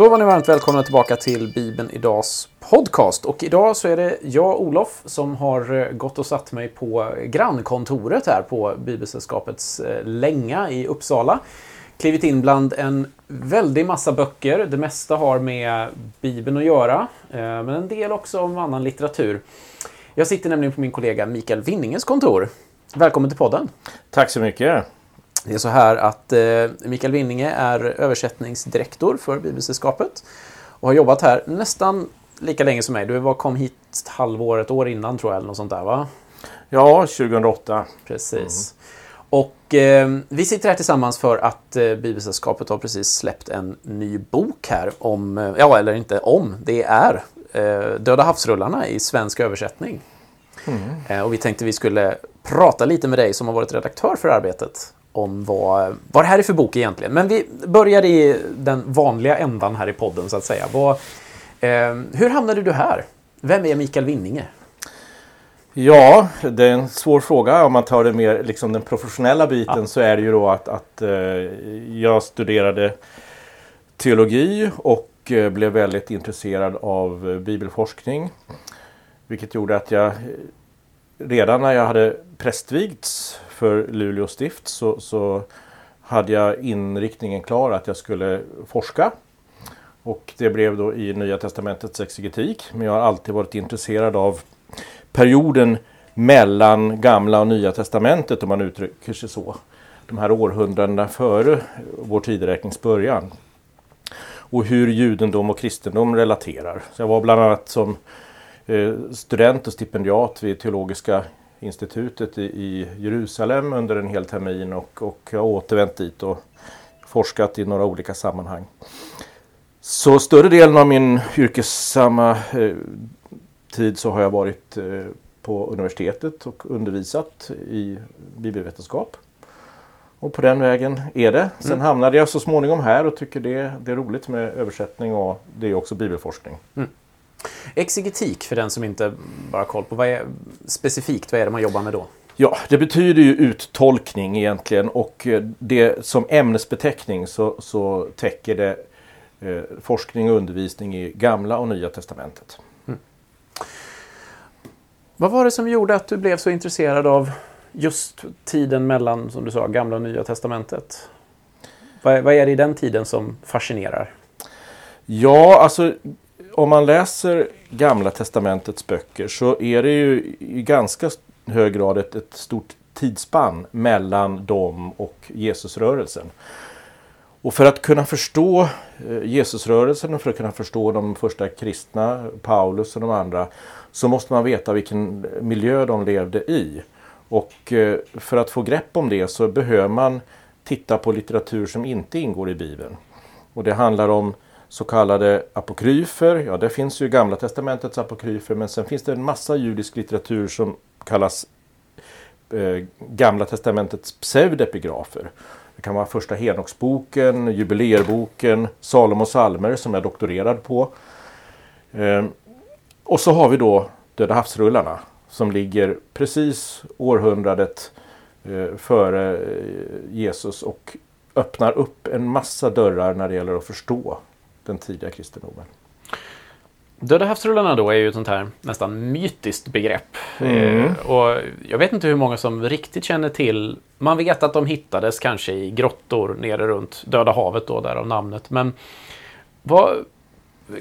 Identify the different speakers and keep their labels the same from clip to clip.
Speaker 1: Då var ni varmt välkomna tillbaka till Bibeln Idags podcast. Och idag så är det jag, Olof, som har eh, gått och satt mig på grannkontoret här på Bibelsällskapets eh, Länga i Uppsala. Klivit in bland en väldig massa böcker. Det mesta har med Bibeln att göra, eh, men en del också om annan litteratur. Jag sitter nämligen på min kollega Mikael Winninges kontor. Välkommen till podden!
Speaker 2: Tack så mycket!
Speaker 1: Det är så här att eh, Mikael Winninge är översättningsdirektor för Bibelsällskapet och har jobbat här nästan lika länge som mig. Du var, kom hit ett halvår, ett år innan tror jag, eller något sånt där va?
Speaker 2: Ja, 2008.
Speaker 1: Precis. Mm. Och eh, vi sitter här tillsammans för att eh, Bibelsällskapet har precis släppt en ny bok här om, eh, ja eller inte om, det är eh, Döda havsrullarna i svensk översättning. Mm. Eh, och vi tänkte vi skulle prata lite med dig som har varit redaktör för arbetet om vad, vad det här är för bok egentligen. Men vi börjar i den vanliga ändan här i podden så att säga. Vad, eh, hur hamnade du här? Vem är Mikael Winninge?
Speaker 2: Ja, det är en svår fråga. Om man tar det mer liksom den professionella biten ja. så är det ju då att, att eh, jag studerade teologi och eh, blev väldigt intresserad av eh, bibelforskning. Vilket gjorde att jag redan när jag hade prästvigts för Luleå stift så, så hade jag inriktningen klar att jag skulle forska. Och det blev då i Nya Testamentets exegetik. Men jag har alltid varit intresserad av perioden mellan Gamla och Nya Testamentet om man uttrycker sig så. De här århundradena före vår tideräknings början. Och hur judendom och kristendom relaterar. Så jag var bland annat som eh, student och stipendiat vid Teologiska institutet i, Jerusalem under en hel termin och, och jag har återvänt dit och forskat i några olika sammanhang. Så större delen av min yrkessamma eh, tid så har jag varit eh, på universitetet och undervisat i bibelvetenskap. Och på den vägen är det. Sen mm. hamnade jag så småningom här och tycker det, det är roligt med översättning och det är också bibelforskning. Mm.
Speaker 1: Exegetik, för den som inte bara har koll på, vad är, specifikt vad är det man jobbar med då?
Speaker 2: Ja, det betyder ju uttolkning egentligen och eh, det som ämnesbeteckning så, så täcker det eh, forskning och undervisning i Gamla och Nya Testamentet. Mm.
Speaker 1: Vad var det som gjorde att du blev så intresserad av just tiden mellan, som du sa, Gamla och Nya Testamentet? Vad, vad är det i den tiden som fascinerar?
Speaker 2: Ja, alltså om man läser Gamla Testamentets böcker så är det ju i ganska hög grad ett, ett stort tidsspann mellan dem och Jesusrörelsen. Och för att kunna förstå eh, Jesusrörelsen och för att kunna förstå de första kristna, Paulus och de andra, så måste man veta vilken miljö de levde i. Och eh, för att få grepp om det så behöver man titta på litteratur som inte ingår i Bibeln. Och det handlar om så kallade apokryfer. Ja, det finns ju Gamla Testamentets apokryfer men sen finns det en massa judisk litteratur som kallas eh, Gamla Testamentets pseudepigrafer. Det kan vara Första Henoksboken, Jubileerboken, Salomos salmer som jag doktorerad på. Eh, och så har vi då Döda havsrullarna som ligger precis århundradet eh, före eh, Jesus och öppnar upp en massa dörrar när det gäller att förstå den tidiga kristendomen.
Speaker 1: Döda havsrullarna då är ju ett sånt här nästan mytiskt begrepp. Mm. Eh, och jag vet inte hur många som riktigt känner till... Man vet att de hittades kanske i grottor nere runt Döda havet då, därav namnet. Men vad,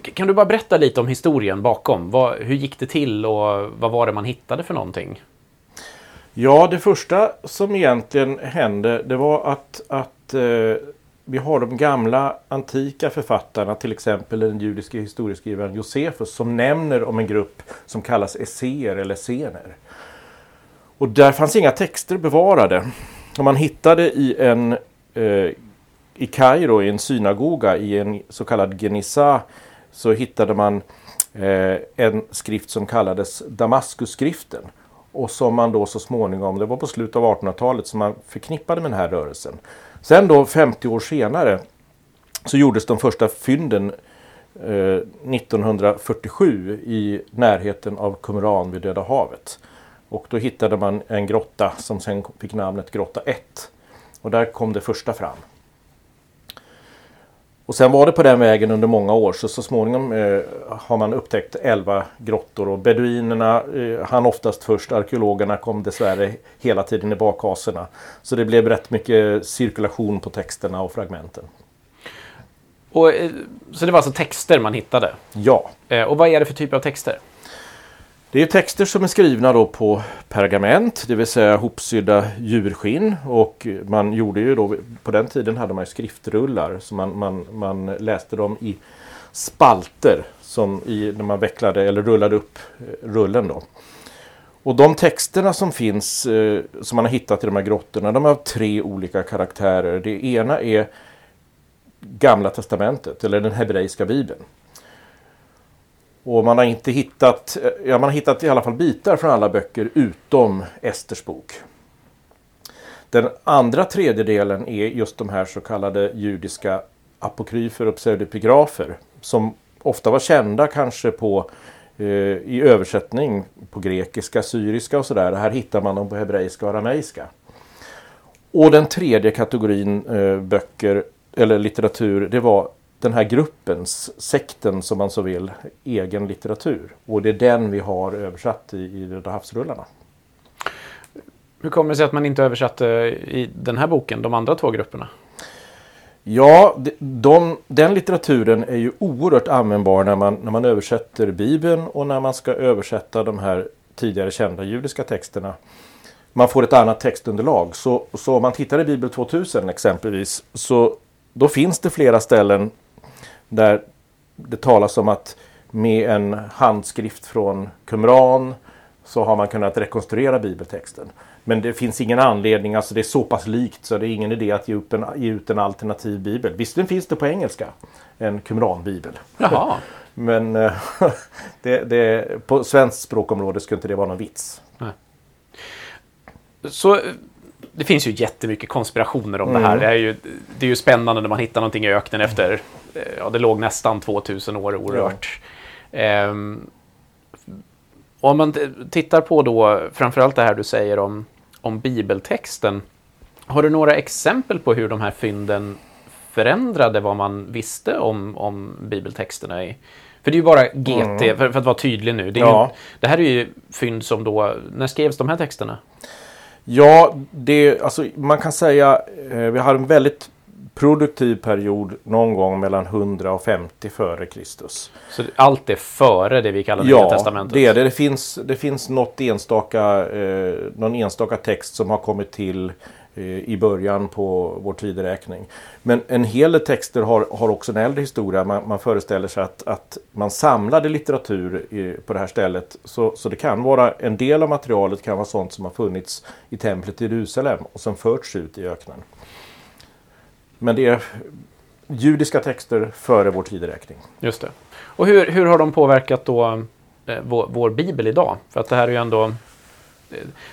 Speaker 1: kan du bara berätta lite om historien bakom? Vad, hur gick det till och vad var det man hittade för någonting?
Speaker 2: Ja, det första som egentligen hände det var att, att eh, vi har de gamla antika författarna, till exempel den judiske historieskrivaren Josefus som nämner om en grupp som kallas esséer eller scener. Och där fanns inga texter bevarade. Och man hittade i en eh, i Kairo i en synagoga i en så kallad Genissa, så hittade man eh, en skrift som kallades Damaskusskriften. Och som man då så småningom, det var på slutet av 1800-talet, som man förknippade med den här rörelsen. Sen då 50 år senare så gjordes de första fynden eh, 1947 i närheten av Qumran vid Döda havet. Och då hittade man en grotta som sen fick namnet Grotta 1. Och där kom det första fram. Och sen var det på den vägen under många år så så småningom eh, har man upptäckt 11 grottor och beduinerna eh, han oftast först. Arkeologerna kom dessvärre hela tiden i bakhaserna. Så det blev rätt mycket cirkulation på texterna och fragmenten.
Speaker 1: Och, eh, så det var alltså texter man hittade?
Speaker 2: Ja.
Speaker 1: Eh, och vad är det för typ av texter?
Speaker 2: Det är texter som är skrivna då på pergament, det vill säga hopsydda djurskinn. Och man gjorde ju då, på den tiden hade man ju skriftrullar. Så man, man, man läste dem i spalter som i, när man vecklade eller rullade upp eh, rullen. Då. Och de texterna som finns, eh, som man har hittat i de här grottorna, de har tre olika karaktärer. Det ena är Gamla Testamentet, eller den hebreiska bibeln. Och man har inte hittat, eh, ja man har hittat i alla fall bitar från alla böcker utom Esters bok. Den andra tredjedelen är just de här så kallade judiska apokryfer och pseudepigrafer. Som ofta var kända kanske på eh, i översättning på grekiska, syriska och sådär. Här hittar man dem på hebreiska och arameiska. Och den tredje kategorin eh, böcker eller litteratur det var den här gruppens, sekten som man så vill, egen litteratur. Och det är den vi har översatt i, i Röda havsrullarna.
Speaker 1: Hur kommer det sig att man inte översatte i den här boken, de andra två grupperna?
Speaker 2: Ja, de, de, den litteraturen är ju oerhört användbar när man, när man översätter Bibeln och när man ska översätta de här tidigare kända judiska texterna. Man får ett annat textunderlag. Så, så om man tittar i Bibel 2000 exempelvis så då finns det flera ställen där det talas om att med en handskrift från Qumran så har man kunnat rekonstruera bibeltexten. Men det finns ingen anledning, alltså det är så pass likt så det är ingen idé att ge, upp en, ge ut en alternativ bibel. Visserligen finns det på engelska, en Qumran-bibel.
Speaker 1: Jaha.
Speaker 2: Men eh, det, det, på svenskt språkområde skulle inte det vara någon vits.
Speaker 1: Nej. Så det finns ju jättemycket konspirationer om mm. det här. Det är, ju, det är ju spännande när man hittar någonting i öknen efter, ja det låg nästan 2000 år orört. Ja. Ehm, om man tittar på då framförallt det här du säger om, om bibeltexten. Har du några exempel på hur de här fynden förändrade vad man visste om, om bibeltexterna? I, för det är ju bara GT, mm. för, för, att vara tydlig nu. Det, ja. ju, det här är ju fynd som då, när skrevs de här texterna?
Speaker 2: Ja, det, alltså, man kan säga eh, vi har en väldigt produktiv period någon gång mellan 100 och 50 före Kristus.
Speaker 1: Så allt är före det vi kallar
Speaker 2: Nya ja, Testamentet? Ja, det är det. Det finns, det finns något enstaka, eh, någon enstaka text som har kommit till Eh, i början på vår tideräkning. Men en hel del texter har, har också en äldre historia. Man, man föreställer sig att, att man samlade litteratur i, på det här stället. Så, så det kan vara en del av materialet kan vara sånt som har funnits i templet i Jerusalem och som förts ut i öknen. Men det är judiska texter före vår tideräkning.
Speaker 1: Just det. Och hur, hur har de påverkat då eh, vår, vår bibel idag? För att det här är ju ändå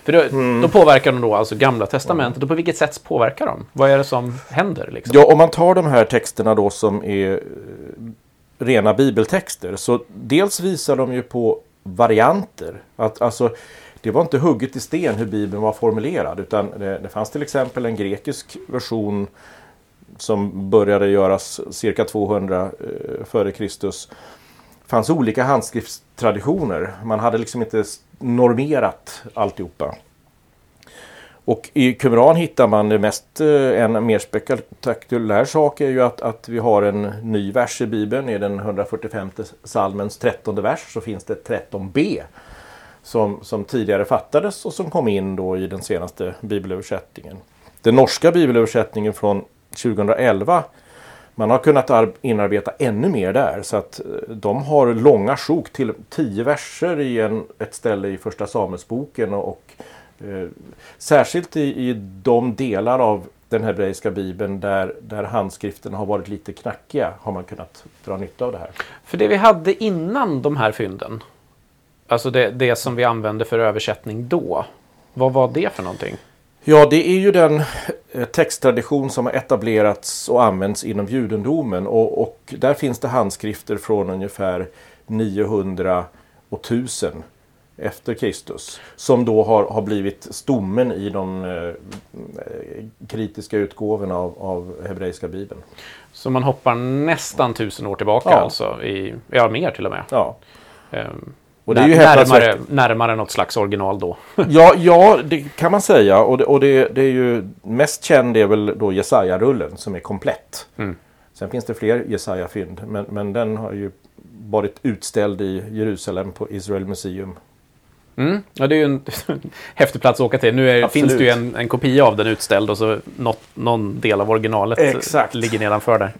Speaker 1: för då, mm. då, påverkar de då alltså Gamla Testamentet. Och på vilket sätt påverkar de? Vad är det som händer? Liksom?
Speaker 2: Ja, om man tar de här texterna då som är eh, rena bibeltexter. Så dels visar de ju på varianter. Att, alltså, det var inte hugget i sten hur Bibeln var formulerad. Utan det, det fanns till exempel en grekisk version som började göras cirka 200 eh, före Kristus fanns olika handskriftstraditioner. Man hade liksom inte normerat alltihopa. Och i Qumran hittar man det mest, eh, en mer spektakulär sak är ju att, att vi har en ny vers i Bibeln. I den 145 salmens 13 vers så finns det 13b. Som, som tidigare fattades och som kom in då i den senaste bibelöversättningen. Den norska bibelöversättningen från 2011 man har kunnat inarbeta ännu mer där så att eh, de har långa sjok till tio verser i en, ett ställe i första Samuelsboken och, och eh, särskilt i, i de delar av den hebreiska bibeln där, där handskrifterna har varit lite knackiga har man kunnat dra nytta av det här.
Speaker 1: För det vi hade innan de här fynden, alltså det, det som vi använde för översättning då, vad var det för någonting?
Speaker 2: Ja, det är ju den eh, texttradition som har etablerats och använts inom judendomen och, och där finns det handskrifter från ungefär 900 och 1000 efter Kristus. Som då har, har blivit stommen i de eh, kritiska utgåvorna av, av hebreiska bibeln.
Speaker 1: Så man hoppar nästan tusen år tillbaka
Speaker 2: Ja.
Speaker 1: alltså? I, ja, mer till och med.
Speaker 2: Ja,
Speaker 1: Ehm,
Speaker 2: och det är ju
Speaker 1: när- närmare, närmare något slags original då.
Speaker 2: Ja, ja, det kan man säga. Och, det, och det, det är ju mest känd är väl då Jesaja-rullen som är komplett.
Speaker 1: Mm.
Speaker 2: Sen finns det fler Jesaja-fynd, men, men den har ju varit utställd i Jerusalem på Israel Museum.
Speaker 1: Mm. Ja, det är ju en häftig plats att åka till. Nu är, finns det ju en, en kopia av den utställd och så något, någon del av originalet
Speaker 2: Exakt.
Speaker 1: ligger nedanför där.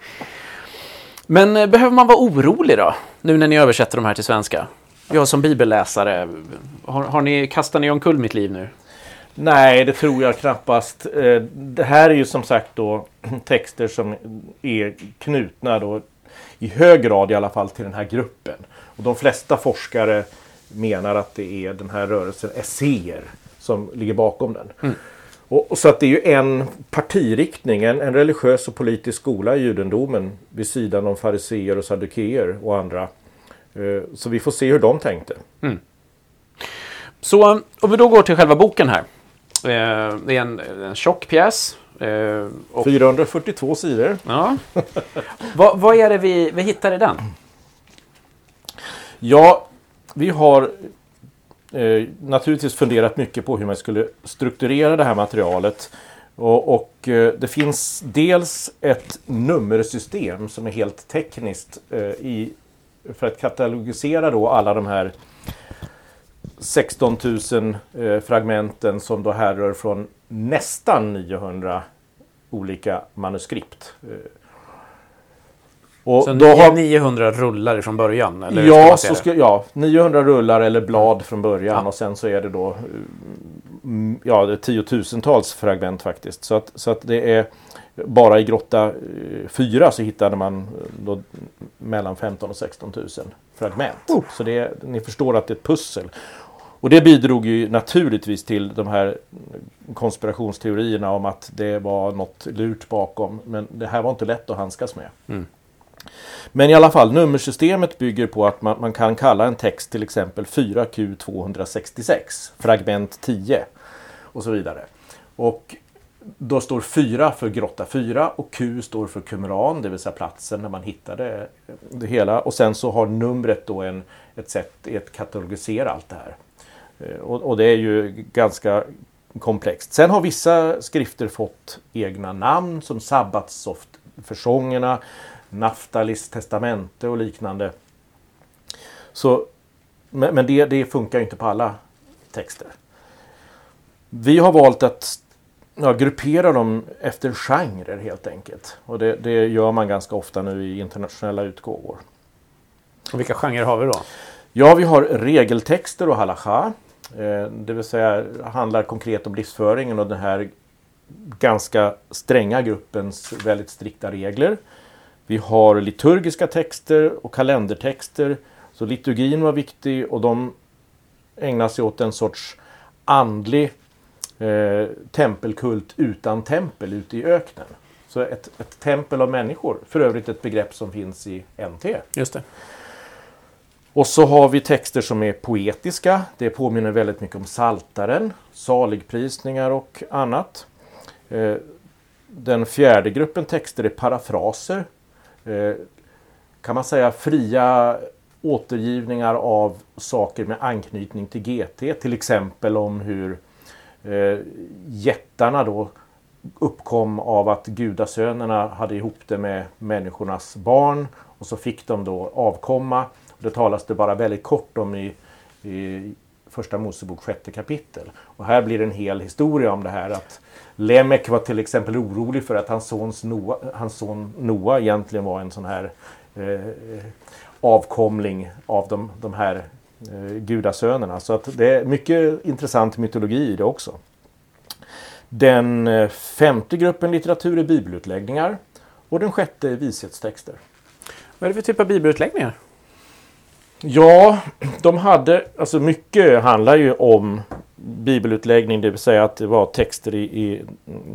Speaker 1: Men eh, behöver man vara orolig då? Nu när ni översätter de här till svenska? Jag som bibelläsare, har, har ni, kastar ni omkull mitt liv nu?
Speaker 2: Nej, det tror jag knappast. Eh, Det här är ju som sagt då texter som är knutna då i hög grad i alla fall till den här gruppen. Och de flesta forskare menar att det är den här rörelsen esséer som ligger bakom den. Och, och så att det är ju en partiriktning, en, en religiös och politisk skola i judendomen vid sidan om fariseer och saddukeer och andra. Eh, Så vi får se hur de tänkte.
Speaker 1: Så om vi då går till själva boken här. Eh, det är en, en tjock pjäs. Eh, och,
Speaker 2: 442 sidor.
Speaker 1: ja. vad, vad är det vi, vi hittar i den?
Speaker 2: Ja, vi har eh, naturligtvis funderat mycket på hur man skulle strukturera det här materialet. Och, och eh, det finns dels ett nummersystem som är helt tekniskt eh, i, för att katalogisera då alla de här 16 000 eh, fragmenten som då härrör från nästan 900 olika manuskript. Eh, och
Speaker 1: Så
Speaker 2: då har-
Speaker 1: 900 rullar från början? Eller
Speaker 2: Ja, så ska, ja, 900 rullar eller blad från början
Speaker 1: Ja.
Speaker 2: och sen så är det då mm, ja, det är tiotusentals fragment faktiskt. Så att, så att det är bara i grotta 4 så hittade man eh, då mellan 15 och 16 000 fragment. Så det ni förstår att det är ett pussel. Och det bidrog ju naturligtvis till de här konspirationsteorierna om att det var något lurt bakom. Men det här var inte lätt att handskas med. Men i alla fall, nummersystemet bygger på att man, man kan kalla en text till exempel 4Q266, fragment 10 och så vidare. Och då står 4 för grotta 4 och Q står för kumran, det vill säga platsen där man hittade eh, det hela. Och sen så har numret då en, ett sätt att katalogisera allt det här. Eh, och, och det är ju ganska komplext. Sen har vissa skrifter fått egna namn som sabbatssoftförsångerna, Naftalis testamente och liknande. Så, men men det, det funkar ju inte på alla texter. Vi har valt att ja, gruppera dem efter genrer helt enkelt. Och det, det gör man ganska ofta nu i internationella utgåvor.
Speaker 1: Och vilka genrer har vi då?
Speaker 2: Ja, vi har regeltexter och halacha. Eh, det vill säga handlar konkret om livsföringen och den här ganska stränga gruppens väldigt strikta regler. Vi har liturgiska texter och kalendertexter. Så liturgin var viktig och de ägnar sig åt en sorts andlig eh, tempelkult utan tempel ute i öknen. Så ett, ett tempel av människor. För övrigt ett begrepp som finns i NT.
Speaker 1: Just det.
Speaker 2: Och så har vi texter som är poetiska. Det påminner väldigt mycket om Saltaren, saligprisningar och annat. Eh, Den fjärde gruppen texter är parafraser. Eh, Kan man säga fria återgivningar av saker med anknytning till GT. Till exempel om hur eh, jättarna då uppkom av att gudasönerna hade ihop det med människornas barn och så fick de då avkomma. Det talas det bara väldigt kort om i, i Första Mosebok sjätte kapitel. Och här blir det en hel historia om det här att Lemek var till exempel orolig för att hans, sons Noah, hans son Noa egentligen var en sån här eh, avkomling av de, de här gudasönerna. Så att det är mycket intressant mytologi i det också. Den eh, femte gruppen litteratur är bibelutläggningar. Och den sjätte är vishetstexter.
Speaker 1: Vad är det för typ av bibelutläggningar?
Speaker 2: Ja, de hade, alltså mycket handlar ju om bibelutläggning, det vill säga att det var texter i, i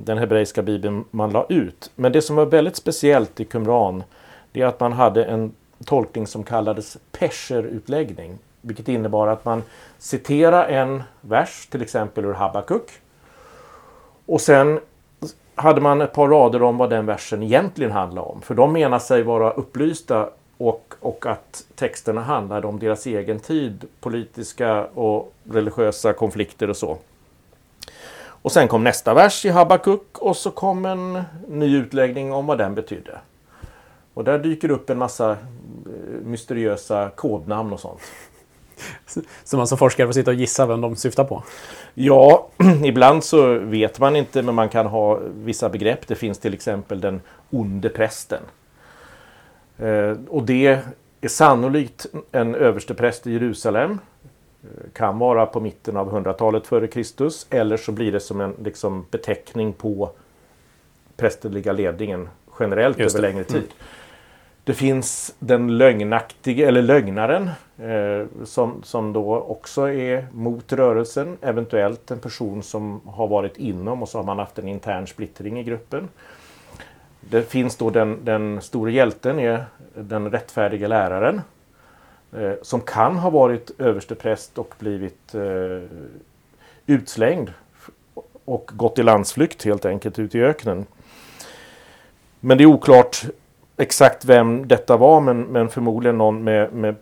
Speaker 2: den hebreiska bibeln man la ut. Men det som var väldigt speciellt i Qumran, det är att man hade en tolkning som kallades pesherutläggning. Vilket innebar att man citerar en vers, till exempel ur Habakuk. Och sen hade man ett par rader om vad den versen egentligen handlar om. För de menar sig vara upplysta och, och att texterna handlade om deras egen tid, politiska och religiösa konflikter och så. Och sen kom nästa vers i Habakuk och så kom en ny utläggning om vad den betydde. Och där dyker upp en massa eh, mysteriösa kodnamn och sånt.
Speaker 1: Så man som forskare får sitta och gissa vem de syftar på?
Speaker 2: Ja, ibland så vet man inte men man kan ha vissa begrepp. Det finns till exempel den onde prästen. Eh, och det är sannolikt en överstepräst i Jerusalem. Eh, kan vara på mitten av 100-talet före Kristus. Eller så blir det som en liksom, beteckning på prästerliga ledningen generellt över längre tid. Mm. Det finns den lögnaktige, eller lögnaren, eh, som, som då också är mot rörelsen. Eventuellt en person som har varit inom och så har man haft en intern splittring i gruppen. Det finns då den, den stora hjälten, är den rättfärdiga läraren. Eh, som kan ha varit överstepräst och blivit eh, utslängd och gått i landsflykt helt enkelt ut i öknen. Men det är oklart exakt vem detta var men, men förmodligen någon med, med,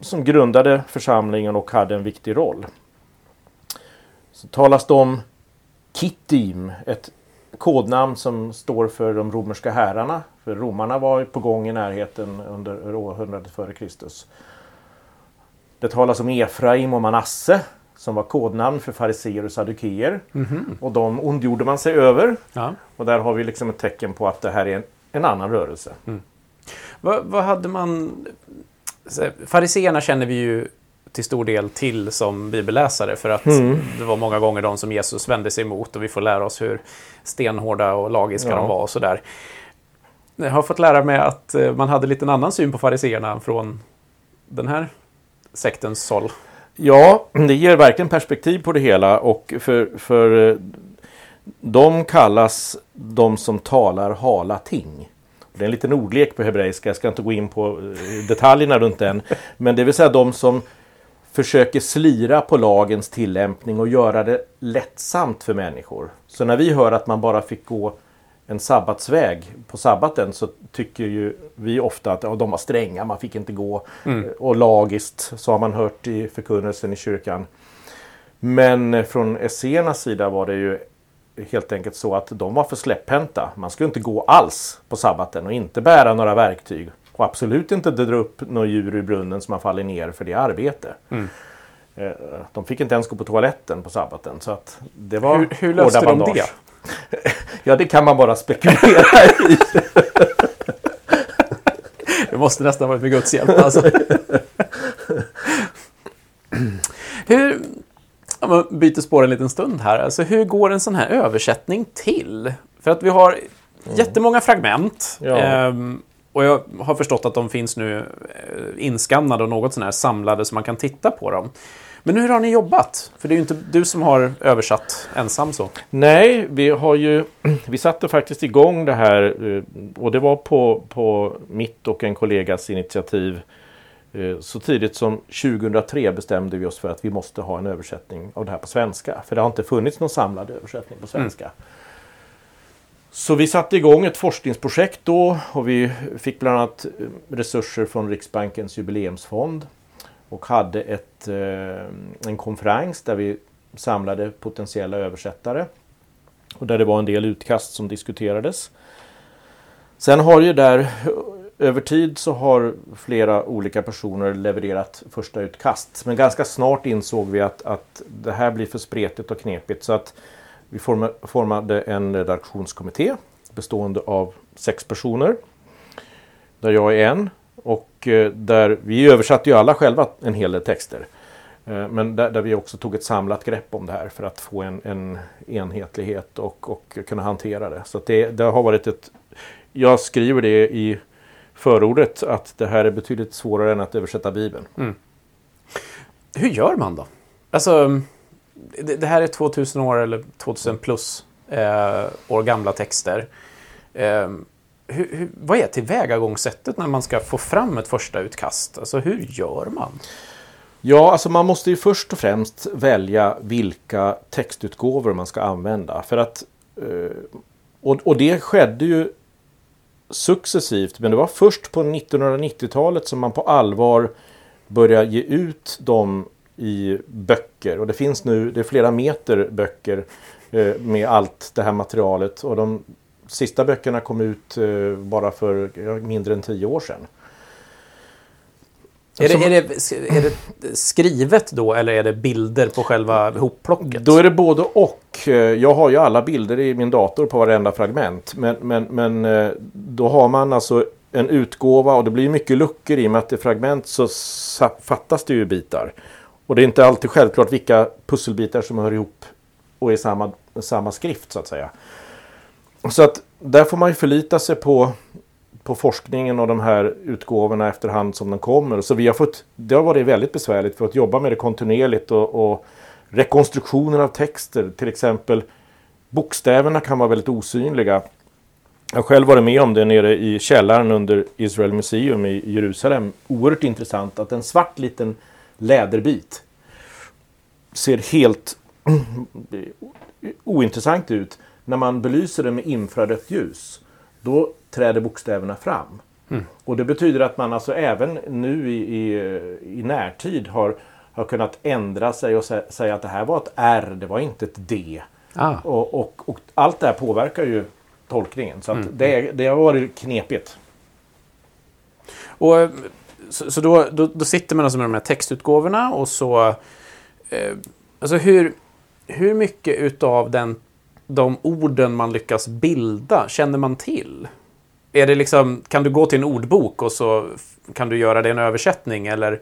Speaker 2: som grundade församlingen och hade en viktig roll. Så talas det om Kittim, ett kodnamn som står för de romerska herrarna. För romarna var på gång i närheten under århundradet före Kristus. Det talas om Efraim och Manasse som var kodnamn för fariseer och saddukeer. Mm -hmm. Och de ondgjorde man sig över. Ja. Och där har vi liksom ett tecken på att det här är en, en annan rörelse. Mm.
Speaker 1: Vad, vad hade man... Fariseerna känner vi ju till stor del till som bibelläsare för att mm. det var många gånger de som Jesus vände sig emot och vi får lära oss hur stenhårda och lagiska ja. de var och sådär. Jag har fått lära mig att eh, man hade lite en annan syn på fariseerna från den här sektens håll.
Speaker 2: Ja, det ger verkligen perspektiv på det hela och för, för eh, de kallas de som talar hala ting. Det är en liten ordlek på hebreiska, jag ska inte gå in på eh, detaljerna runt den. Men det vill säga de som försöker slira på lagens tillämpning och göra det lättsamt för människor. Så när vi hör att man bara fick gå en sabbatsväg på sabbaten så tycker ju vi ofta att ja, de var stränga, man fick inte gå. Mm. Och lagiskt så har man hört i förkunnelsen i kyrkan. Men från esséernas sida var det ju helt enkelt så att de var för släpphänta. Man skulle inte gå alls på sabbaten och inte bära några verktyg. Och absolut inte dra upp några djur ur brunnen som man faller ner för det arbete. Mm. Eh, de fick inte ens gå på toaletten på sabbaten. Så att det var
Speaker 1: hur, hur löste de det?
Speaker 2: ja, det kan man bara spekulera i.
Speaker 1: det måste nästan varit med Guds hjälp. Alltså. hur, om man byter spår en liten stund här. Alltså, hur går en sån här översättning till? För att vi har mm. jättemånga fragment. Ja. Ehm, och jag har förstått att de finns nu eh, inskannade och något sån här samlade så man kan titta på dem. Men hur har ni jobbat? För det är ju inte du som har översatt ensam så.
Speaker 2: Nej, vi har ju... Vi satte faktiskt igång det här eh, och det var på, på mitt och en kollegas initiativ. Eh, så tidigt som 2003 bestämde vi oss för att vi måste ha en översättning av det här på svenska. För det har inte funnits någon samlad översättning på svenska. Mm. Så vi satte igång ett forskningsprojekt då och vi fick bland annat eh, resurser från Riksbankens jubileumsfond och hade ett, eh, en konferens där vi samlade potentiella översättare och där det var en del utkast som diskuterades. Sen har ju där över tid så har flera olika personer levererat första utkast. Men ganska snart insåg vi att, att det här blir för spretigt och knepigt så att vi formade en redaktionskommitté bestående av sex personer. Där jag är en och eh, där vi översatte ju alla själva en hel del texter. Eh, men där, där, vi också tog ett samlat grepp om det här för att få en, en enhetlighet och, och kunna hantera det. Så det, det har varit ett... Jag skriver det i förordet att det här är betydligt svårare än att översätta Bibeln. Mm.
Speaker 1: Hur gör man då? Alltså, det, det här är 2000 år eller 2000 plus eh, år gamla texter. Eh, hur, hur, vad är tillvägagångssättet när man ska få fram ett första utkast? Alltså hur gör man?
Speaker 2: Ja, alltså man måste ju först och främst välja vilka textutgåvor man ska använda. För att, eh, och, och det skedde ju successivt, men det var först på 1990-talet som man på allvar började ge ut dem i böcker. Och det finns nu, det är flera meter böcker eh, med allt det här materialet. Och de sista böckerna kom ut eh, bara för mindre än tio år sedan.
Speaker 1: Är det, är, det, är det skrivet då eller är det bilder på själva hopplocket?
Speaker 2: Då är det både och. Jag har ju alla bilder i min dator på varenda fragment. Men, men, men eh, då har man alltså en utgåva och det blir mycket luckor i och med att det är fragment så fattas det ju bitar. Och det är inte alltid självklart vilka pusselbitar som hör ihop och är samma, samma skrift så att säga. Så att där får man ju förlita sig på, på forskningen och de här utgåvorna efterhand som de kommer. Så vi har fått, det har varit väldigt besvärligt för att jobba med det kontinuerligt och, och rekonstruktioner av texter. Till exempel bokstäverna kan vara väldigt osynliga. Jag har själv varit med om det nere i källaren under Israel Museum i Jerusalem. Oerhört intressant att en svart liten läderbit ser helt ointressant ut när man belyser det med infrarött ljus, då träder bokstäverna fram. Mm. Och det betyder att man alltså även nu i, i, i närtid har, har kunnat ändra sig och sä, säga att det här var ett R, det var inte ett D. Ah. Och, och, och, allt det här påverkar ju tolkningen. Så mm. det, det har varit knepigt.
Speaker 1: Och, så, så då, då, då, sitter man alltså med de här textutgåvorna och så... Eh, alltså hur, hur mycket utav den de orden man lyckas bilda känner man till? Är det liksom, kan du gå till en ordbok och så kan du göra det en översättning eller?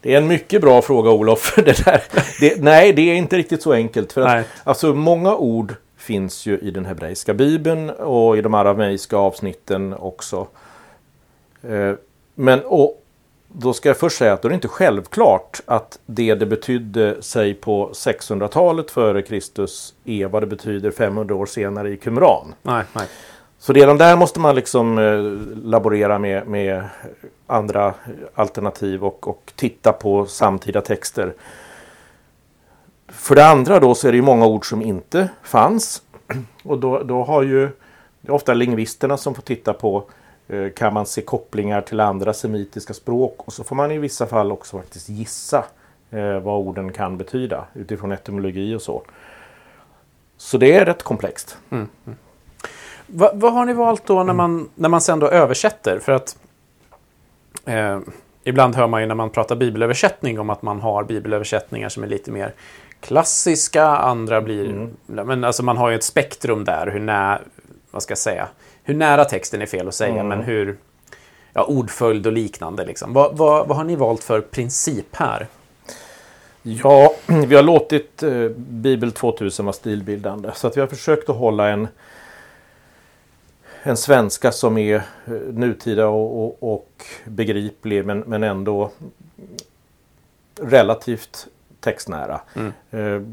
Speaker 2: Det är en mycket bra fråga Olof. Det där. Det, nej, det är inte riktigt så enkelt. För att, alltså, många ord finns ju i den hebreiska bibeln och i de arameiska avsnitten också. Eh, men och, då ska jag först säga att det är inte självklart att det det betydde sig på 600-talet före Kristus är vad det betyder 500 år senare i Qumran.
Speaker 1: Nej, nej.
Speaker 2: Så redan där måste man liksom eh, laborera med, med andra alternativ och, och titta på samtida texter. För det andra då så är det ju många ord som inte fanns. Och då, då har ju det är ofta lingvisterna som får titta på kan man se kopplingar till andra semitiska språk och så får man i vissa fall också faktiskt gissa eh, vad orden kan betyda utifrån etymologi och så. Så det är rätt komplext. Mm. Mm.
Speaker 1: Va, vad har ni valt då när man, när man sen då översätter? För att eh, ibland hör man ju när man pratar bibelöversättning om att man har bibelöversättningar som är lite mer klassiska, andra blir... Mm. Men alltså man har ju ett spektrum där, hur när, vad ska jag säga, hur nära texten är fel att säga, mm. men hur ja, ordföljd och liknande. Liksom. Vad, vad, vad har ni valt för princip här?
Speaker 2: Ja, vi har låtit eh, Bibel 2000 vara stilbildande. Så att vi har försökt att hålla en, en svenska som är eh, nutida och, och, och begriplig men, men ändå relativt textnära. Mm. Eh,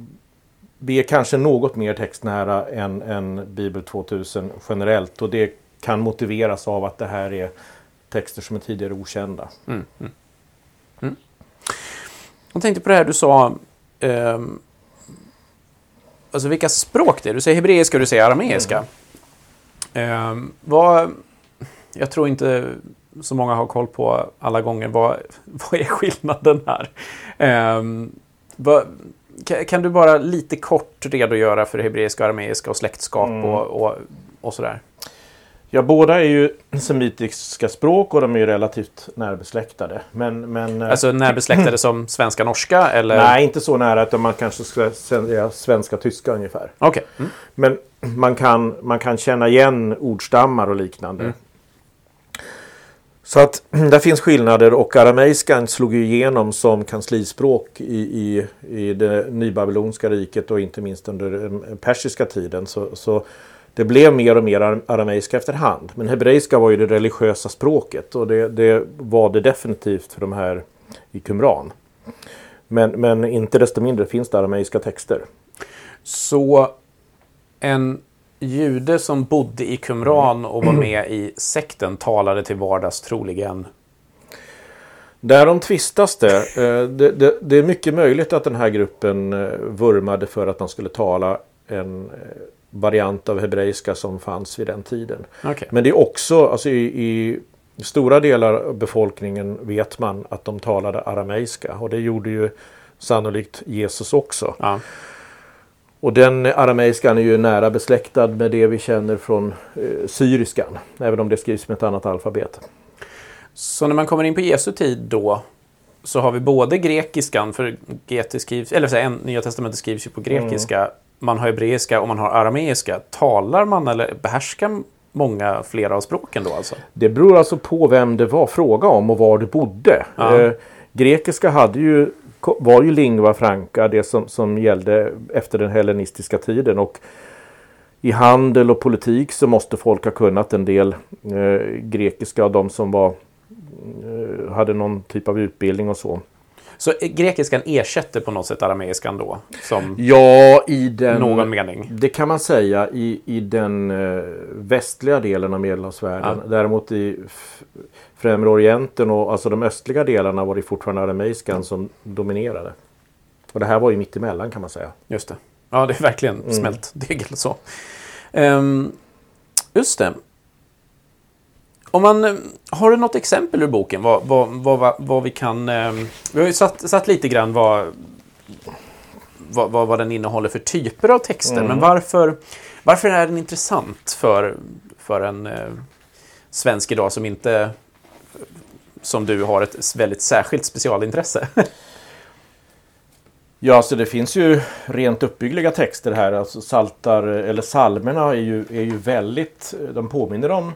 Speaker 2: vi är kanske något mer textnära än, än Bibel 2000 generellt och det kan motiveras av att det här är texter som är tidigare okända. Mm, mm.
Speaker 1: Mm. Jag tänkte på det här du sa, eh, alltså vilka språk det är. Du säger hebreiska och du säger arameiska. Eh, vad, jag tror inte så många har koll på alla gånger. Vad, vad är skillnaden här? Eh, vad, kan du bara lite kort redogöra för hebreiska, arameiska och släktskap mm. och, och, och sådär?
Speaker 2: Ja, båda är ju semitiska språk och de är ju relativt närbesläktade. Men, men,
Speaker 1: eh, alltså närbesläktade som svenska-norska? Eller?
Speaker 2: Nej, inte så nära att man kanske ska säga svenska-tyska ungefär.
Speaker 1: Okay. Mm.
Speaker 2: Men man kan, man kan känna igen ordstammar och liknande. Mm. Så att där finns skillnader och arameiskan slog ju igenom som kanslispråk i, i, i det nybabylonska riket och inte minst under den persiska tiden. Så, så det blev mer och mer arameiska efterhand. Men hebreiska var ju det religiösa språket och det, det var det definitivt för de här i Qumran. Men, men inte desto mindre finns det arameiska texter.
Speaker 1: Så en jude som bodde i Qumran och var med i sekten talade till vardags troligen
Speaker 2: Därom tvistas det. Eh, det, det. det, är mycket möjligt att den här gruppen eh, vurmade för att de skulle tala en eh, variant av hebreiska som fanns vid den tiden.
Speaker 1: Okay.
Speaker 2: Men det är också, alltså i, i, stora delar av befolkningen vet man att de talade arameiska och det gjorde ju sannolikt Jesus också.
Speaker 1: Ja.
Speaker 2: Och den arameiskan är ju nära besläktad med det vi känner från eh, syriskan. Även om det skrivs med ett annat alfabet.
Speaker 1: Så när man kommer in på Jesu tid då så har vi både grekiskan, för GT skrivs, eller så här, Nya Testamentet skrivs ju på grekiska. Mm. Man har hebreiska och man har arameiska. Talar man eller behärskar många flera av språken då alltså?
Speaker 2: Det beror alltså på vem det var fråga om och var du bodde.
Speaker 1: Ja.
Speaker 2: Eh, grekiska hade ju var ju lingua franca det som, som gällde efter den hellenistiska tiden. Och i handel och politik så måste folk ha kunnat en del eh, grekiska, de som var, eh, hade någon typ av utbildning och så.
Speaker 1: Så grekiskan ersätter på något sätt arameiskan då? Som
Speaker 2: ja, i den,
Speaker 1: någon mening?
Speaker 2: Det kan man säga i, i den eh, västliga delen av Medelhavsvärlden. Ja. Däremot i Främre Orienten och alltså de östliga delarna var det fortfarande arameiskan som dominerade. Och det här var ju mitt emellan kan man säga.
Speaker 1: Just det. Ja, det är verkligen mm. smält degel så. Um, just det. Om man, eh, har du något exempel ur boken? Vad, vad, vad, vad vi kan... Um, vi har ju satt, satt lite grann vad, vad, vad, den innehåller för typer av texter. Mm. Men varför, varför är den intressant för, för en uh, svensk idag som inte som du har ett väldigt särskilt specialintresse.
Speaker 2: ja, så det finns ju rent uppbyggliga texter här. Alltså saltar, eller salmerna är ju, är ju väldigt, de påminner om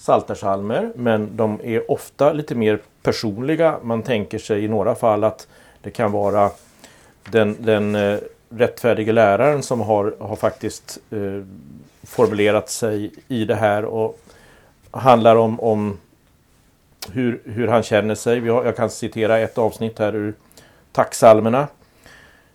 Speaker 2: saltarsalmer men de är ofta lite mer personliga. Man tänker sig i några fall att det kan vara den, den eh, rättfärdige läraren som har, har faktiskt eh, formulerat sig i det här och handlar om, om hur, hur han känner sig. Jag kan citera ett avsnitt här ur tacksalmerna.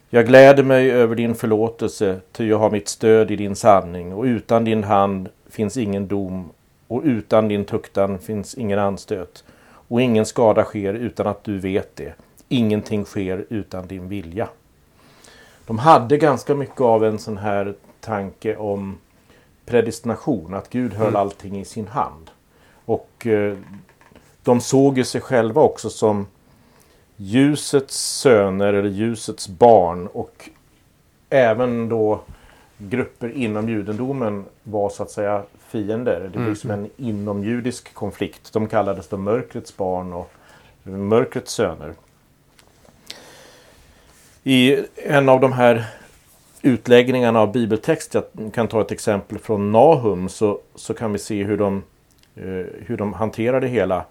Speaker 2: Jag gläder mig över din förlåtelse, ty jag har mitt stöd i din sanning och utan din hand finns ingen dom och utan din tuktan finns ingen anstöt och ingen skada sker utan att du vet det. Ingenting sker utan din vilja. De hade ganska mycket av en sån här tanke om predestination, att Gud höll mm. allting i sin hand. Och eh, de såg ju sig själva också som ljusets söner eller ljusets barn och även då grupper inom judendomen var så att säga fiender. Det blev mm. som en inomjudisk konflikt. De kallades då mörkrets barn och mörkrets söner. I en av de här utläggningarna av bibeltext, jag kan ta ett exempel från Nahum, så, så kan vi se hur de, eh, hur de hanterar det hela.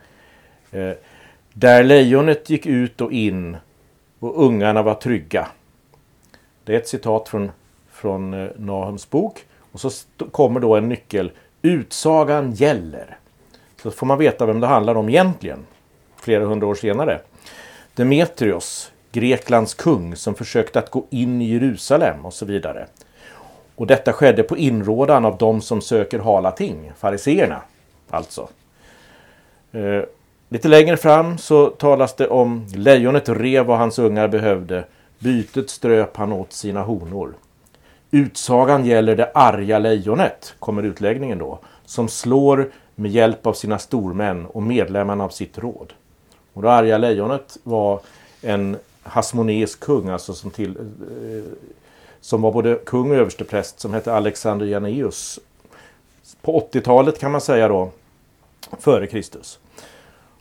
Speaker 2: Eh, där lejonet gick ut och in och ungarna var trygga. Det är ett citat från, från eh, Nahums bok. Och så kommer då en nyckel. Utsagan gäller. Så får man veta vem det handlar om egentligen. Flera hundra år senare. Demetrios, Greklands kung som försökte att gå in i Jerusalem och så vidare. Och detta skedde på inrådan av de som söker hala ting, fariseerna alltså. Eh, Lite längre fram så talas det om lejonet rev vad hans ungar behövde. Bytet ströp han åt sina honor. Utsagan gäller det arga lejonet, kommer utläggningen då, som slår med hjälp av sina stormän och medlemmarna av sitt råd. Och det arga lejonet var en hasmoneisk kung, alltså som, till, eh, som var både kung och överstepräst, som hette Alexander Janeus. På 80-talet kan man säga då, före Kristus.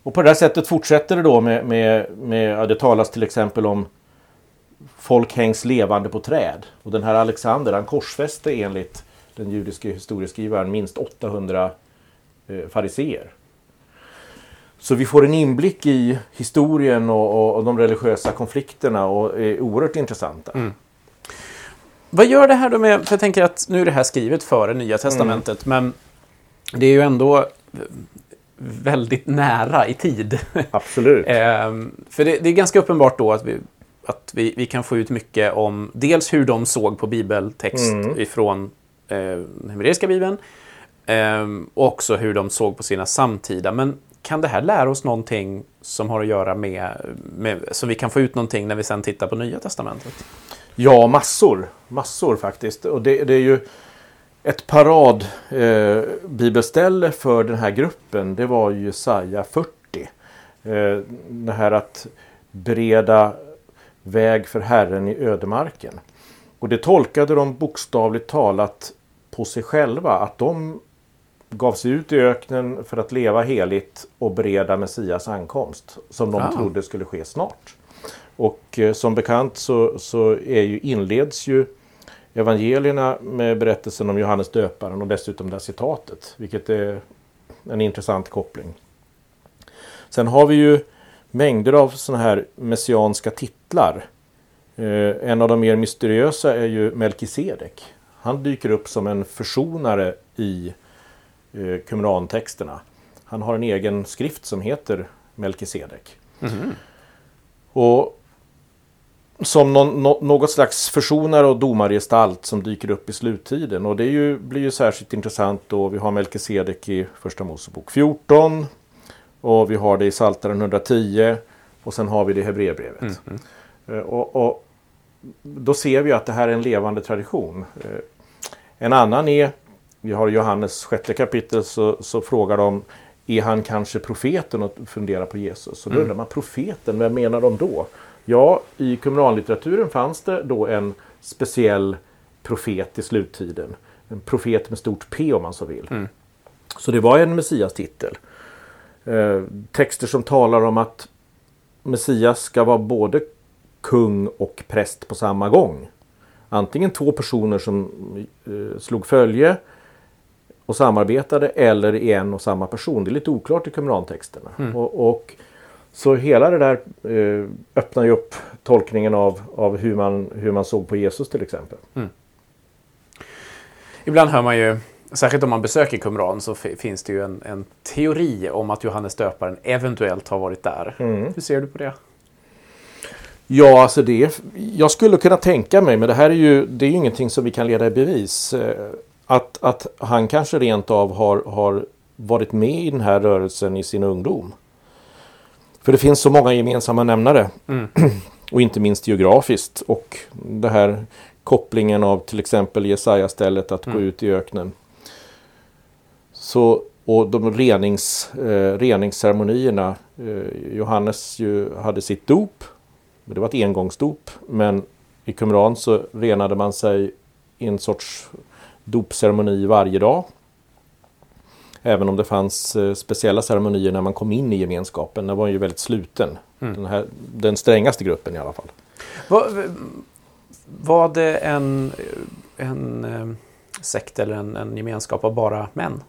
Speaker 2: Och på det här sättet fortsätter det då med, med, med ja, det talas till exempel om folk hängs levande på träd. Och den här Alexander han korsfäste enligt den judiske historieskrivaren minst 800 eh, fariseer. Så vi får en inblick i historien och, och, och de religiösa konflikterna och är oerhört intressanta.
Speaker 1: Vad gör det här då med, för jag tänker att nu är det här skrivet före Nya Testamentet, men det är ju ändå väldigt nära i tid.
Speaker 2: Absolut.
Speaker 1: Ehm, för det, det är ganska uppenbart då att, vi, att vi, vi kan få ut mycket om dels hur de såg på bibeltext ifrån eh, den hebreiska bibeln ehm, och också hur de såg på sina samtida. Men kan det här lära oss någonting som har att göra med, med så vi kan få ut någonting när vi sen tittar på Nya Testamentet?
Speaker 2: Ja, massor. Massor faktiskt. Och det, det är ju ett parad eh, bibelställe för den här gruppen. Det var ju Jesaja 40. Eh, det här att bereda väg för Herren i ödemarken. Och det tolkade de bokstavligt talat på sig själva. Att de gav sig ut i öknen för att leva heligt och bereda Messias ankomst. Som de
Speaker 1: Ah.
Speaker 2: trodde skulle ske snart. Och eh, som bekant så, så är ju, inleds ju evangelierna med berättelsen om Johannes döparen och dessutom det här citatet. Vilket är en intressant koppling. Sen har vi ju mängder av sådana här messianska titlar. Eh, en av de mer mysteriösa är ju Melkisedek. Han dyker upp som en försonare i eh, Qumran-texterna. Han har en egen skrift som heter Melkisedek. Och som någon, nå- något slags försonare och domargestalt som dyker upp i sluttiden. Och det är ju, blir ju särskilt intressant då vi har Melkisedek i Första Mosebok 14. Och vi har det i Psaltaren 110. Och sen har vi det i Hebreerbrevet. Eh, Och, och då ser vi att det här är en levande tradition. Eh, En annan är, vi har Johannes sjätte kapitel så, så frågar de är han kanske profeten och funderar på Jesus. Så då undrar man profeten, vem menar de då? Ja, i kommunallitteraturen fanns det då en speciell profet i sluttiden. En profet med stort P om man så vill. Så det var en Messias-titel. Eh, texter som talar om att Messias ska vara både kung och präst på samma gång. Antingen två personer som eh, slog följe och samarbetade eller i en och samma person. Det är lite oklart i Qumran-texterna. Och, och, så hela det där eh, öppnar ju upp tolkningen av, av hur, man, hur man såg på Jesus till exempel.
Speaker 1: Ibland hör man ju, särskilt om man besöker Qumran, så fi- finns det ju en, en teori om att Johannes döparen eventuellt har varit där. Hur ser du på det?
Speaker 2: Ja, alltså det jag skulle kunna tänka mig, men det här är ju, det är ju ingenting som vi kan leda i bevis. eh, Att, att han kanske rent av har, har varit med i den här rörelsen i sin ungdom. För det finns så många gemensamma nämnare. Och inte minst geografiskt. Och det här kopplingen av till exempel Jesaja-stället att gå ut i öknen. Så, och de renings, eh, reningsceremonierna. Eh, Johannes ju hade sitt dop. Det var ett engångsdop. Men i Qumran så renade man sig i en sorts dopceremoni varje dag. Även om det fanns eh, speciella ceremonier när man kom in i gemenskapen. Den var ju väldigt sluten. Den, här, den strängaste gruppen i alla fall.
Speaker 1: Var, var det en, en eh, sekt eller en, en gemenskap av bara män?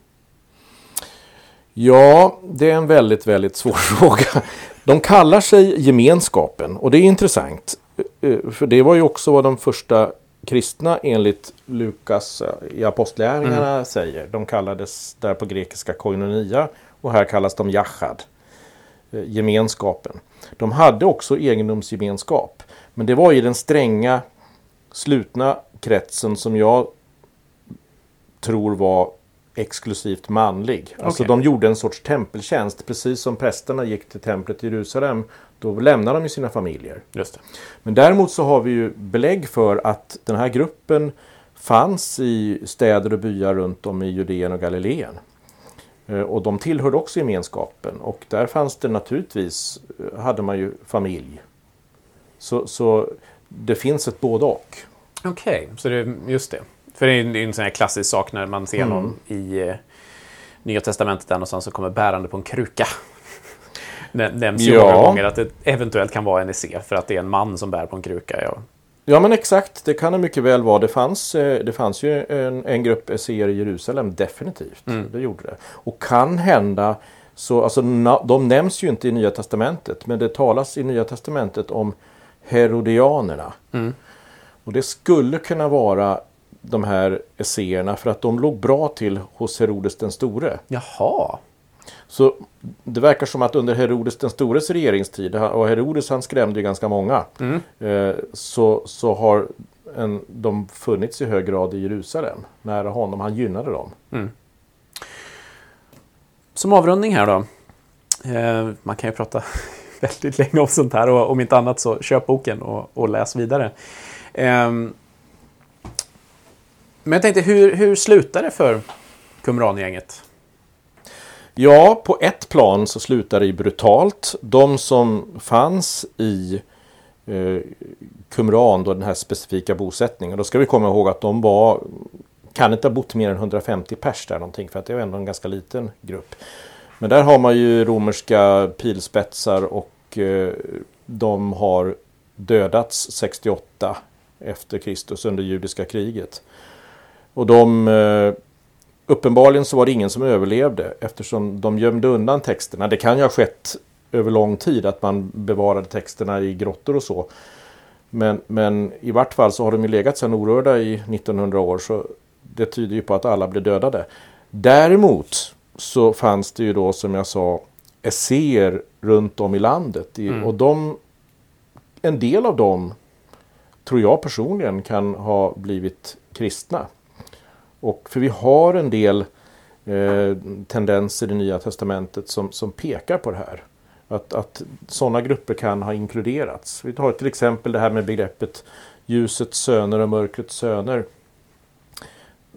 Speaker 2: Ja, det är en väldigt, väldigt svår fråga. De kallar sig gemenskapen och det är intressant. Eh, För det var ju också vad de första kristna enligt Lukas eh, i Apostlagärningarna säger. De kallades där på grekiska koinonia och här kallas de jachad. eh, Gemenskapen. De hade också egendomsgemenskap. Men det var i den stränga slutna kretsen som jag tror var exklusivt manlig. Alltså
Speaker 1: Okej.
Speaker 2: de gjorde en sorts tempeltjänst. Precis som prästerna gick till templet i Jerusalem. Då lämnade de ju sina familjer.
Speaker 1: Just det.
Speaker 2: Men däremot så har vi ju belägg för att den här gruppen fanns i städer och byar runt om i Judeen och Galileen. Eh, Och de tillhörde också gemenskapen och där fanns det naturligtvis, eh, hade man ju familj. Så, så det finns ett både och.
Speaker 1: Okej, så det, just det. För det är ju en sån här klassisk sak när man ser någon i eh, Nya Testamentet där någonstans som kommer bärande på en kruka. Det nämns ju
Speaker 2: Ja.
Speaker 1: många gånger att det eventuellt kan vara en EC för att det är en man som bär på en kruka. Ja.
Speaker 2: Ja men exakt, det kan det mycket väl vara. Det fanns, eh, det fanns ju en, en grupp esséer i Jerusalem, definitivt. Det gjorde det. Och kan hända Så alltså, de nämns ju inte i Nya Testamentet men det talas i Nya Testamentet om Herodianerna. Mm. Och det skulle kunna vara de här esséerna för att de låg bra till hos Herodes den store.
Speaker 1: Jaha.
Speaker 2: Så det verkar som att under Herodes den stores regeringstid, och Herodes han skrämde ju ganska många, mm. Eh, så, så har en, de funnits i hög grad i Jerusalem, nära honom. Han gynnade dem. Mm.
Speaker 1: Som avrundning här då. Eh, man kan ju prata väldigt länge om sånt här och om inte annat så köp boken och, och läs vidare. Eh, men jag tänkte, hur, hur slutar det för Qumran-gänget?
Speaker 2: Ja, på ett plan så slutar det brutalt. De som fanns i eh, Qumran, då den här specifika bosättningen, då ska vi komma ihåg att de var kan inte ha bott mer än 150 pers där någonting för att det var ändå en ganska liten grupp. Men där har man ju romerska pilspetsar och eh, de har dödats 68 efter Kristus under judiska kriget. Och de eh, Uppenbarligen så var det ingen som överlevde eftersom de gömde undan texterna. Det kan ju ha skett över lång tid att man bevarade texterna i grottor och så. Men, men i vart fall så har de ju legat sedan orörda i 1900 år så det tyder ju på att alla blev dödade. Däremot så fanns det ju då som jag sa esséer runt om i landet. Mm. Och de, en del av dem tror jag personligen kan ha blivit kristna. Och för vi har en del eh, tendenser i Nya Testamentet som, som pekar på det här. Att, att sådana grupper kan ha inkluderats. Vi tar till exempel det här med begreppet ljusets söner och mörkrets söner.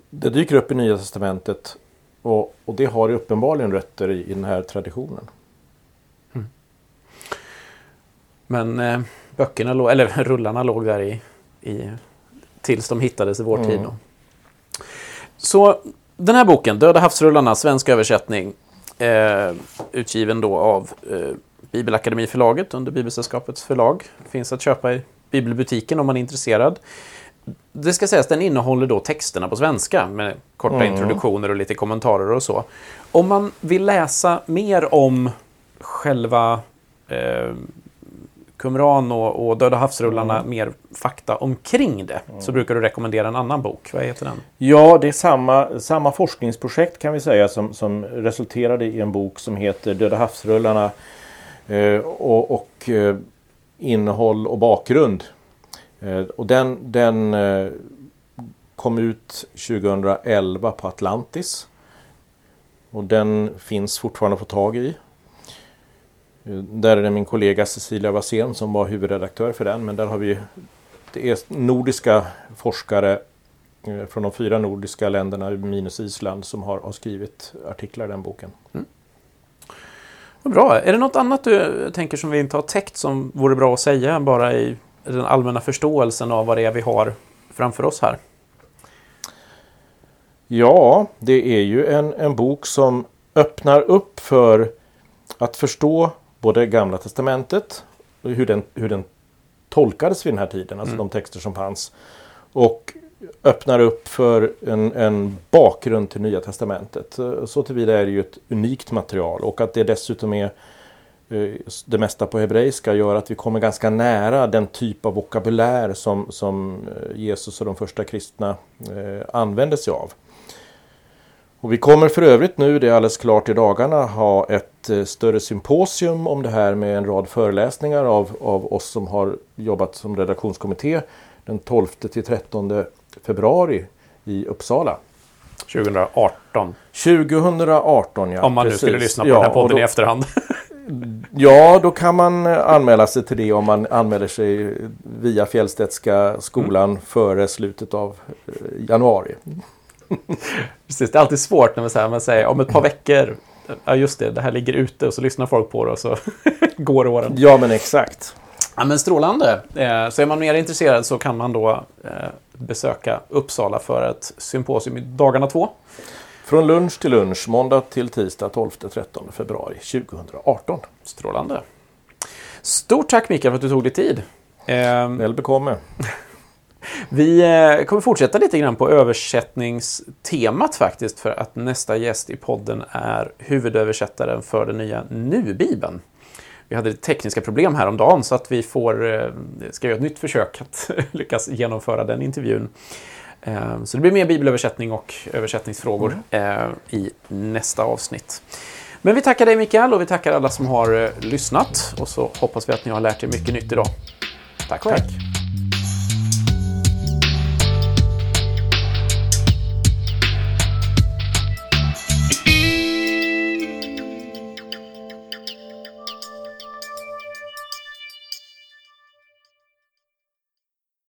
Speaker 2: Det dyker upp i Nya Testamentet och, och det har uppenbarligen rötter i, i den här traditionen. Mm.
Speaker 1: Men eh, böckerna, eller rullarna låg där i, i tills de hittades i vår mm. tid. Då. Så den här boken, Döda havsrullarna, svensk översättning, eh, utgiven då av eh, Bibelakademiförlaget under Bibelsällskapets förlag. Finns att köpa i bibelbutiken om man är intresserad. Det ska sägas, den innehåller då texterna på svenska med korta mm. introduktioner och lite kommentarer och så. Om man vill läsa mer om själva eh, Qumran och, och Döda havsrullarna mm. mer fakta omkring det mm. så brukar du rekommendera en annan bok. Vad heter den?
Speaker 2: Ja, det är samma, samma forskningsprojekt kan vi säga som, som resulterade i en bok som heter Döda havsrullarna eh, och, och eh, innehåll och bakgrund. Eh, och den, den eh, kom ut 2011 på Atlantis. Och den finns fortfarande att få tag i. Där är det min kollega Cecilia Wassén som var huvudredaktör för den. Men där har vi det är nordiska forskare eh, från de fyra nordiska länderna minus Island som har, har skrivit artiklar i den boken. Mm.
Speaker 1: Bra. Är det något annat du tänker som vi inte har täckt som vore bra att säga bara i den allmänna förståelsen av vad det är vi har framför oss här?
Speaker 2: Ja, det är ju en, en bok som öppnar upp för att förstå både Gamla Testamentet, hur den, hur den tolkades vid den här tiden, alltså mm. de texter som fanns. Och öppnar upp för en, en bakgrund till Nya Testamentet. Så tillvida är det ju ett unikt material och att det dessutom är eh, det mesta på hebreiska gör att vi kommer ganska nära den typ av vokabulär som, som eh, Jesus och de första kristna eh, använde sig av. Och vi kommer för övrigt nu, det är alldeles klart i dagarna, ha ett eh, större symposium om det här med en rad föreläsningar av, av oss som har jobbat som redaktionskommitté den 12 till 13 februari i Uppsala.
Speaker 1: 2018.
Speaker 2: 2018 ja.
Speaker 1: Om man precis. nu skulle lyssna på ja, den här podden då, i efterhand.
Speaker 2: ja, då kan man eh, anmäla sig till det om man anmäler sig via Fjällstedtska skolan mm. före slutet av eh, januari.
Speaker 1: Precis, det är alltid svårt när man säger, man säger om ett par veckor, ja just det, det här ligger ute och så lyssnar folk på det och så går åren.
Speaker 2: Ja, men exakt.
Speaker 1: Ja, men strålande. Eh, så är man mer intresserad så kan man då eh, besöka Uppsala för ett symposium i dagarna två.
Speaker 2: Från lunch till lunch, måndag till tisdag 12-13 februari 2018.
Speaker 1: Strålande. Stort tack Mikael för att du tog dig tid.
Speaker 2: Ehm, Väl bekomme.
Speaker 1: Vi eh, kommer fortsätta lite grann på översättningstemat faktiskt för att nästa gäst i podden är huvudöversättaren för den nya Nu-bibeln. Vi hade tekniska problem häromdagen så att vi får, eh, ska göra ett nytt försök att lyckas genomföra den intervjun. Eh, Så det blir mer bibelöversättning och översättningsfrågor eh, i nästa avsnitt. Men vi tackar dig Mikael och vi tackar alla som har lyssnat och så hoppas vi att ni har lärt er mycket nytt idag. Tack hej!
Speaker 2: Tack.